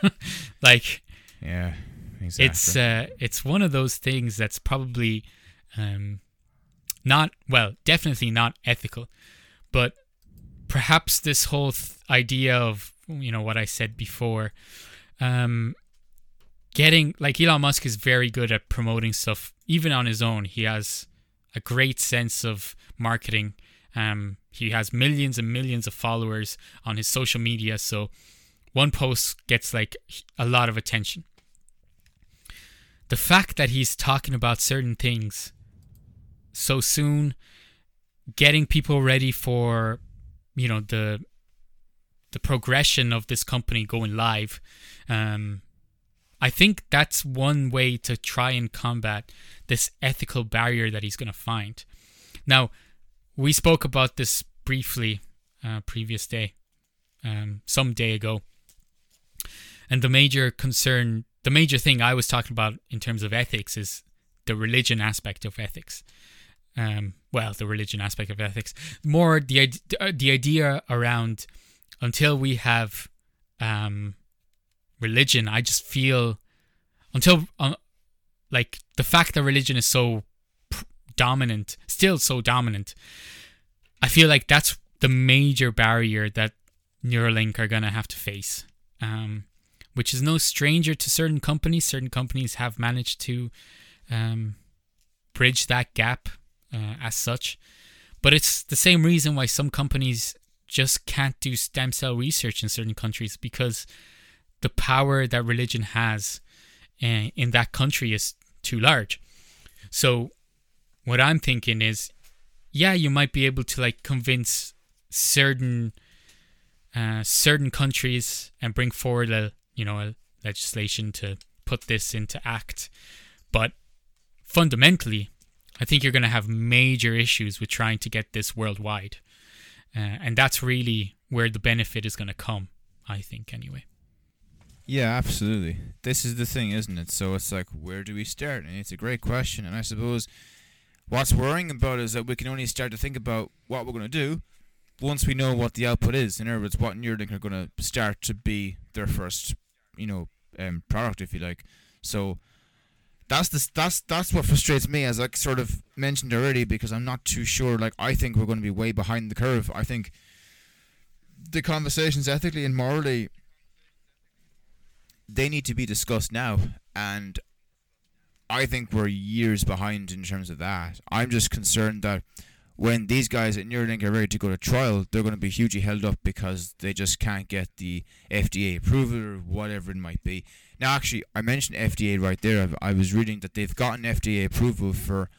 like Yeah, exactly. it's uh, it's one of those things that's probably um, not well, definitely not ethical, but perhaps this whole th- idea of you know what I said before, um, getting like Elon Musk is very good at promoting stuff even on his own. He has a great sense of marketing. Um, he has millions and millions of followers on his social media, so one post gets like a lot of attention the fact that he's talking about certain things so soon getting people ready for you know the the progression of this company going live um i think that's one way to try and combat this ethical barrier that he's going to find. Now we spoke about this briefly uh, previous day um some day ago. And the major concern the major thing I was talking about in terms of ethics is the religion aspect of ethics. Um, well, the religion aspect of ethics, more the uh, the idea around until we have um, religion. I just feel until uh, like the fact that religion is so dominant, still so dominant. I feel like that's the major barrier that Neuralink are gonna have to face. Um, which is no stranger to certain companies. Certain companies have managed to um, bridge that gap uh, as such. But it's the same reason why some companies just can't do stem cell research in certain countries because the power that religion has uh, in that country is too large. So, what I'm thinking is, yeah, you might be able to like convince certain uh, certain countries and bring forward a you know a legislation to put this into act, but fundamentally, I think you're going to have major issues with trying to get this worldwide, uh, and that's really where the benefit is going to come. I think anyway. Yeah, absolutely. This is the thing, isn't it? So it's like, where do we start? And it's a great question. And I suppose what's worrying about is that we can only start to think about what we're going to do once we know what the output is. In other words, what Neuralink are going to start to be their first, you know, um, product, if you like. So that's the that's that's what frustrates me, as I sort of mentioned already, because I'm not too sure. Like, I think we're going to be way behind the curve. I think the conversations ethically and morally they need to be discussed now and I think we're years behind in terms of that. I'm just concerned that when these guys at Neuralink are ready to go to trial, they're going to be hugely held up because they just can't get the FDA approval or whatever it might be. Now, actually, I mentioned FDA right there. I was reading that they've gotten FDA approval for,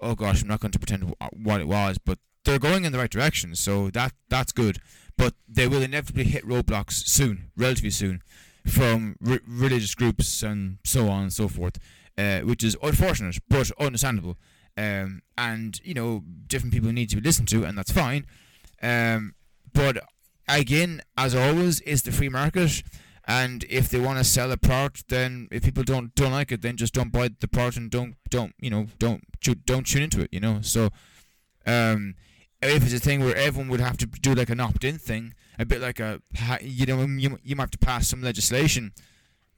oh gosh, I'm not going to pretend what it was, but they're going in the right direction, so that that's good. But they will inevitably hit roadblocks soon, relatively soon, from re- religious groups and so on and so forth, uh, which is unfortunate but understandable. Um, and you know, different people need to be listened to, and that's fine. Um, but again, as always, is the free market. And if they want to sell a product, then if people don't don't like it, then just don't buy the product and don't don't you know don't don't tune into it. You know, so um, if it's a thing where everyone would have to do like an opt-in thing, a bit like a you know you you might have to pass some legislation,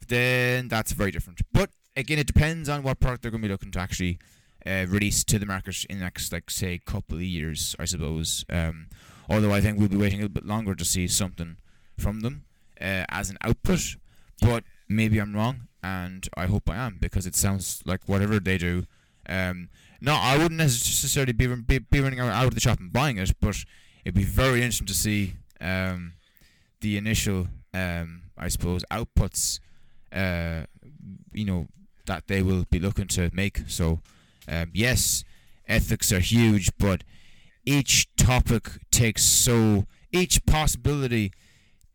then that's very different. But again, it depends on what product they're going to be looking to actually uh, release to the market in the next like say couple of years, I suppose. Um, although I think we'll be waiting a little bit longer to see something from them uh, as an output, but maybe I'm wrong. and I hope I am because it sounds like whatever they do. Um, no, I wouldn't necessarily be, be, be running out of the shop and buying it, but it'd be very interesting to see um, the initial, um, I suppose, outputs. Uh, you know that they will be looking to make. So, um, yes, ethics are huge, but each topic takes so each possibility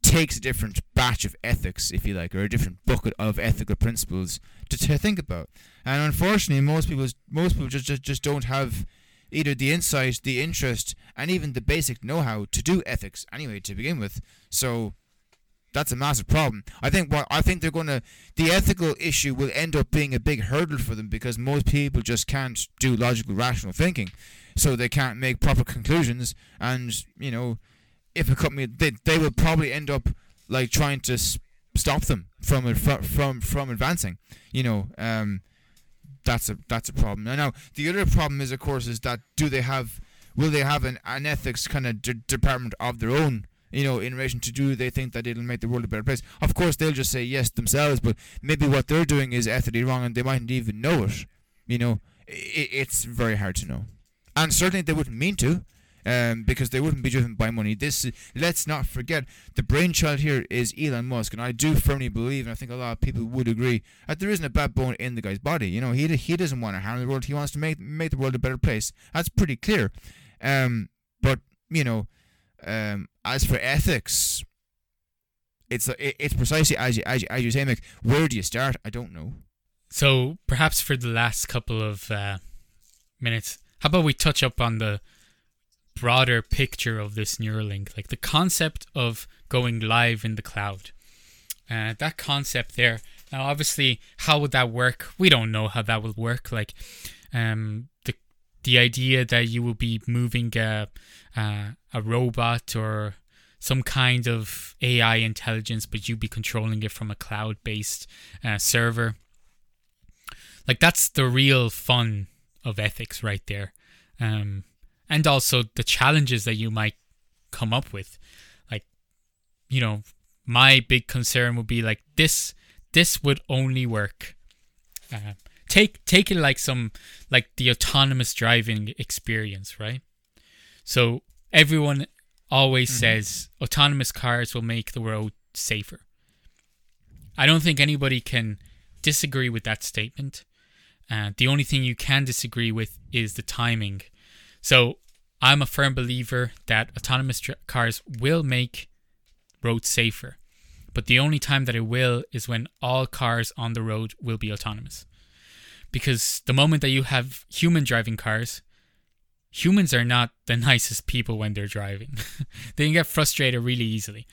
takes a different batch of ethics, if you like, or a different bucket of ethical principles to, to think about. And unfortunately, most people most people just, just just don't have either the insight, the interest, and even the basic know-how to do ethics anyway to begin with. So that's a massive problem. I think what I think they're to the ethical issue will end up being a big hurdle for them because most people just can't do logical, rational thinking, so they can't make proper conclusions. And you know, if a company they they will probably end up like trying to stop them from from from from advancing. You know, um, that's a that's a problem. Now the other problem is, of course, is that do they have will they have an, an ethics kind of de- department of their own? you know, in relation to do they think that it'll make the world a better place? Of course, they'll just say yes themselves, but maybe what they're doing is ethically wrong and they mightn't even know it. You know, it, it's very hard to know. And certainly they wouldn't mean to. Um, because they wouldn't be driven by money. This, let's not forget, the brainchild here is Elon Musk, and I do firmly believe, and I think a lot of people would agree, that there isn't a bad bone in the guy's body. You know, he he doesn't want to harm the world. He wants to make make the world a better place. That's pretty clear. Um, but you know, um, as for ethics, it's it's precisely as you, as you, as you say, Mick. Where do you start? I don't know. So perhaps for the last couple of uh, minutes, how about we touch up on the broader picture of this Neuralink, like the concept of going live in the cloud. Uh, that concept there. Now, obviously, how would that work? We don't know how that will work. Like, um, the the idea that you will be moving a uh, a robot or some kind of AI intelligence, but you be controlling it from a cloud based uh, server. Like that's the real fun of ethics right there. Um, and also the challenges that you might come up with. Like, you know, my big concern would be like this this would only work. Uh, take take it like some like the autonomous driving experience, right? So everyone always mm-hmm. says autonomous cars will make the world safer. I don't think anybody can disagree with that statement. Uh, the only thing you can disagree with is the timing. So I'm a firm believer that autonomous cars will make roads safer. But the only time that it will is when all cars on the road will be autonomous. Because the moment that you have human driving cars, humans are not the nicest people when they're driving. they can get frustrated really easily.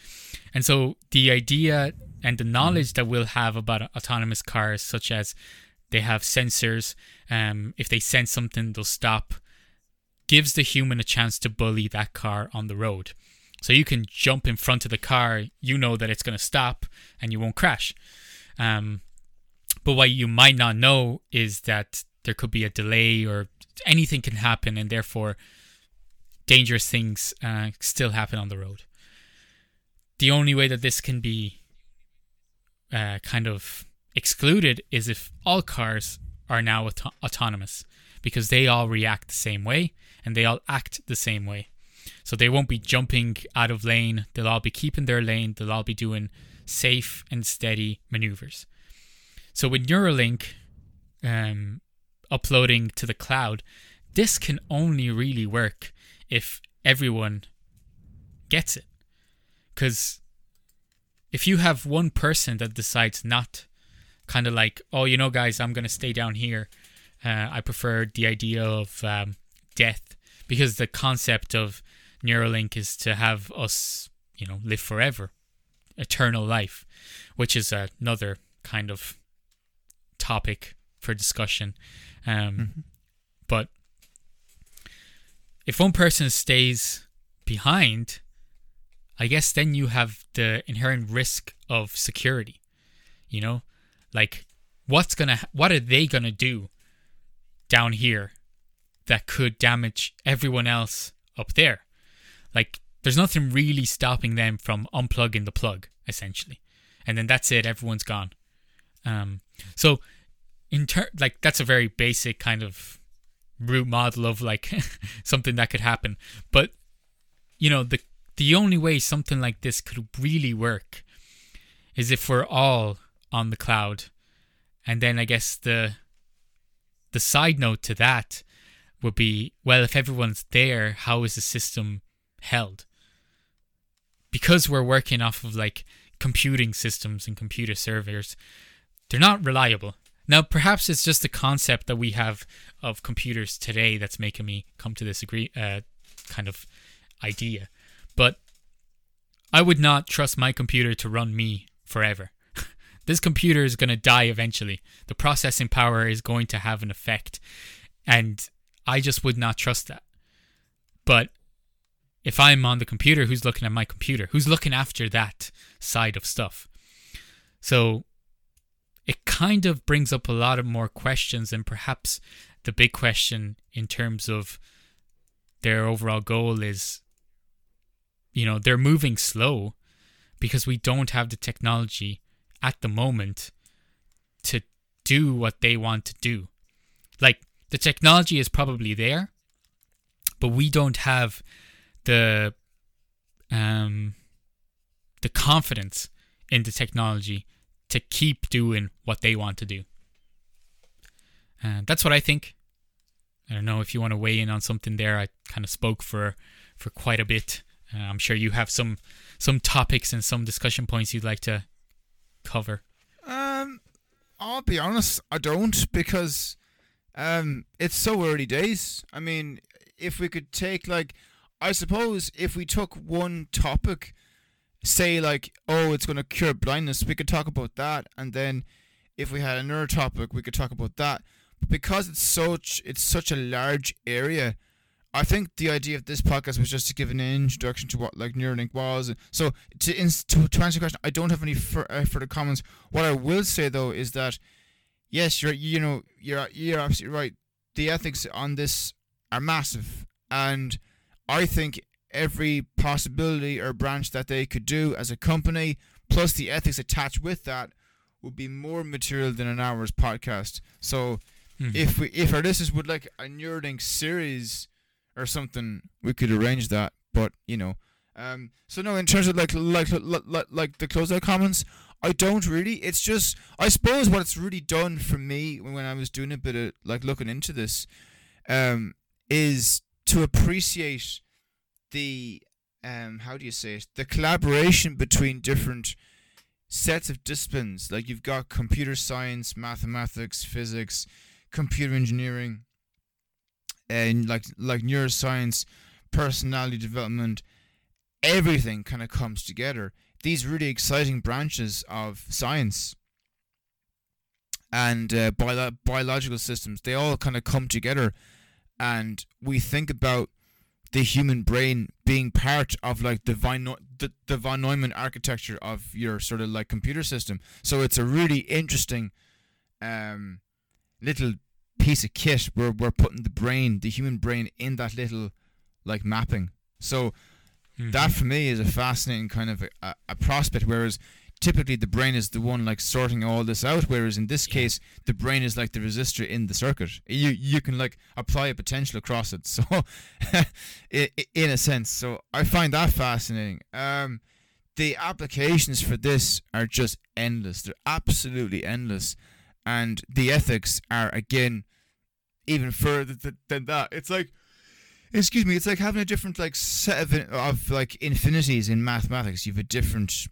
And so the idea and the knowledge that we'll have about autonomous cars, such as they have sensors, um, if they sense something, they'll stop, gives the human a chance to bully that car on the road. So you can jump in front of the car, you know that it's going to stop and you won't crash. Um, but what you might not know is that there could be a delay or anything can happen, and therefore dangerous things uh, still happen on the road. The only way that this can be uh, kind of excluded is if all cars are now auto- autonomous because they all react the same way and they all act the same way. So they won't be jumping out of lane, they'll all be keeping their lane, they'll all be doing safe and steady maneuvers. So with Neuralink, um, uploading to the cloud, this can only really work if everyone gets it. Because if you have one person that decides not, kind of like, oh, you know, guys, I'm going to stay down here, uh, I prefer the idea of um, death because the concept of Neuralink is to have us, you know, live forever, eternal life, which is another kind of topic for discussion. Um, mm-hmm. But if one person stays behind, I guess then you have the inherent risk of security. You know, like what's gonna, what are they gonna do down here that could damage everyone else up there? Like, there's nothing really stopping them from unplugging the plug, essentially, and then that's it. Everyone's gone. Um, so in ter- like that's a very basic kind of root model of like something that could happen. But you know, the the only way something like this could really work is if we're all on the cloud. And then I guess the the side note to that would be well if everyone's there, how is the system held? Because we're working off of like computing systems and computer servers, they're not reliable. Now, perhaps it's just the concept that we have of computers today that's making me come to this agree uh, kind of idea. But I would not trust my computer to run me forever. This computer is going to die eventually. The processing power is going to have an effect. And I just would not trust that. But if I'm on the computer, who's looking at my computer? Who's looking after that side of stuff? So it kind of brings up a lot of more questions and perhaps the big question in terms of their overall goal is you know they're moving slow because we don't have the technology at the moment to do what they want to do like the technology is probably there but we don't have the um the confidence in the technology to keep doing what they want to do. And that's what I think. I don't know if you want to weigh in on something there. I kind of spoke for for quite a bit. Uh, I'm sure you have some some topics and some discussion points you'd like to cover. Um, I'll be honest, I don't because um, it's so early days. I mean, if we could take like, I suppose if we took one topic say like, oh, it's going to cure blindness, we could talk about that, and then if we had another topic, we could talk about that. But because it's such it's such a large area, I think the idea of this podcast was just to give an introduction to what like Neuralink was. So to to, to answer your question, I don't have any fur, uh, further comments. What I will say though is that yes, you're you know you're you're absolutely right. The ethics on this are massive, and I think every possibility or branch that they could do as a company, plus the ethics attached with that, would be more material than an hour's podcast. So, mm-hmm. if we if our listeners would like a Neuralink series or something, we could arrange that. But you know, um, so no, in terms of like like like, like the closeout comments, I don't really. It's just I suppose what it's really done for me when I was doing a bit of like looking into this, um, is to appreciate the um how do you say it the collaboration between different sets of disciplines like you've got computer science mathematics physics computer engineering and like like neuroscience personality development everything kind of comes together these really exciting branches of science and uh, bio- biological systems they all kind of come together and we think about the human brain being part of like the Von, the, the von Neumann architecture of your sort of like computer system. So it's a really interesting um, little piece of kit where we're putting the brain, the human brain, in that little like mapping. So mm-hmm. that for me is a fascinating kind of a, a prospect. Whereas typically the brain is the one like sorting all this out whereas in this case the brain is like the resistor in the circuit you you can like apply a potential across it so in a sense so i find that fascinating um the applications for this are just endless they're absolutely endless and the ethics are again even further than that it's like excuse me it's like having a different like set of, of like infinities in mathematics you have a different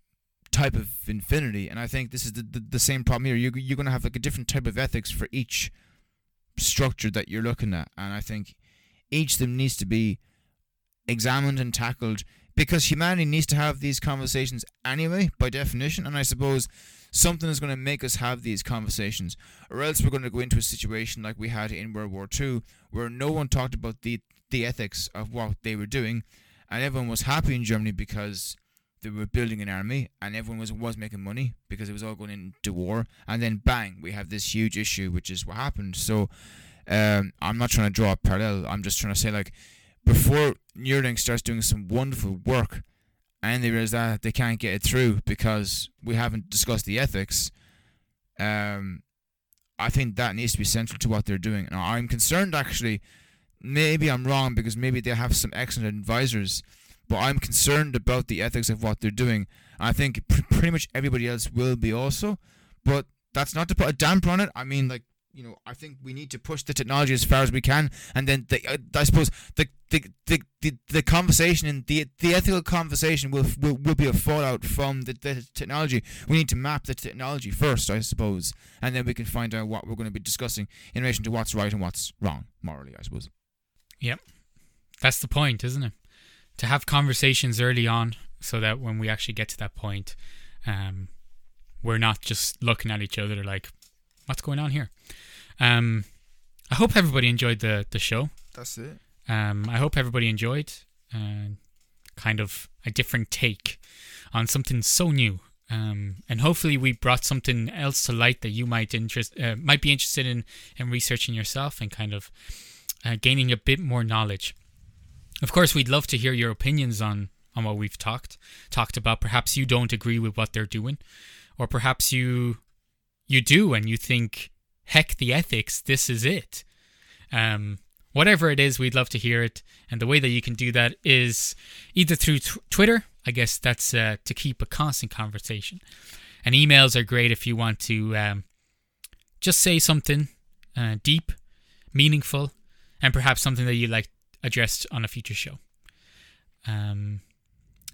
type of infinity. And I think this is the, the, the same problem here. You're, you're to have like a different type of ethics for each structure that you're looking at. And I think each of them needs to be examined and tackled because humanity needs to have these conversations anyway, by definition. And I suppose something is going to make us have these conversations, or else we're going to go into a situation like we had in World War II, where no one talked about the the ethics of what they were doing, and everyone was happy in Germany because they were building an army and everyone was was making money because it was all going into war and then bang we have this huge issue which is what happened. So um, I'm not trying to draw a parallel I'm just trying to say like before Neuralink starts doing some wonderful work and they realize that they can't get it through because we haven't discussed the ethics Um, I think that needs to be central to what they're doing. I'm concerned actually. Maybe I'm wrong because maybe they have some excellent advisors, but I'm concerned about the ethics of what they're doing. I think pr- pretty much everybody else will be also, but that's not to put a damper on it. I mean, like you know, I think we need to push the technology as far as we can, and then the, uh, I suppose the the, the, the, the conversation and the the ethical conversation will will, will be a fallout from the, the technology. We need to map the technology first, I suppose, and then we can find out what we're going to be discussing in relation to what's right and what's wrong morally, I suppose. Yep. That's the point, isn't it? To have conversations early on so that when we actually get to that point, um, we're not just looking at each other like, what's going on here? Um, I hope everybody enjoyed the, the show. That's it. Um, I hope everybody enjoyed uh, kind of a different take on something so new. Um, and hopefully we brought something else to light that you might interest uh, might be interested in in researching yourself and kind of uh, gaining a bit more knowledge. Of course, we'd love to hear your opinions on on what we've talked talked about. Perhaps you don't agree with what they're doing, or perhaps you you do and you think, heck, the ethics, this is it. Um, whatever it is, we'd love to hear it. And the way that you can do that is either through t- Twitter. I guess that's uh, to keep a constant conversation. And emails are great if you want to um, just say something uh, deep, meaningful, and perhaps something that you like addressed on a future show. Um,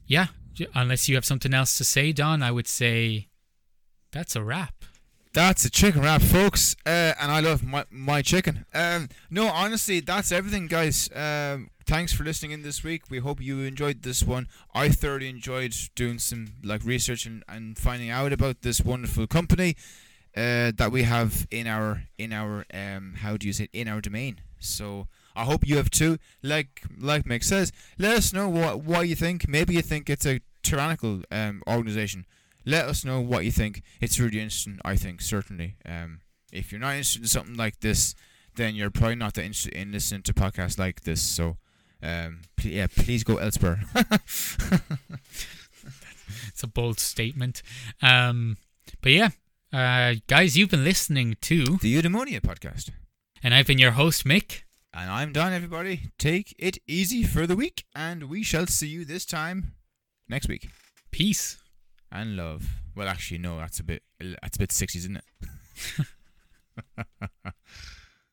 yeah, unless you have something else to say, Don, I would say that's a wrap. That's a chicken wrap, folks, uh, and I love my my chicken. Um, no, honestly, that's everything, guys. Um, thanks for listening in this week. We hope you enjoyed this one. I thoroughly enjoyed doing some like research and, and finding out about this wonderful company uh, that we have in our in our um how do you say it? in our domain. So I hope you have too. Like like Mick says, let us know what what you think. Maybe you think it's a tyrannical um organization let us know what you think. It's really interesting, I think, certainly. Um, if you're not interested in something like this, then you're probably not that interested in listening to podcasts like this. So, um, pl- yeah, please go elsewhere. it's a bold statement. Um, but yeah, uh, guys, you've been listening to the Eudaimonia podcast. And I've been your host, Mick. And I'm Don, everybody. Take it easy for the week, and we shall see you this time next week. Peace and love. Well, actually, no, that's a bit that's a bit sixties, isn't it?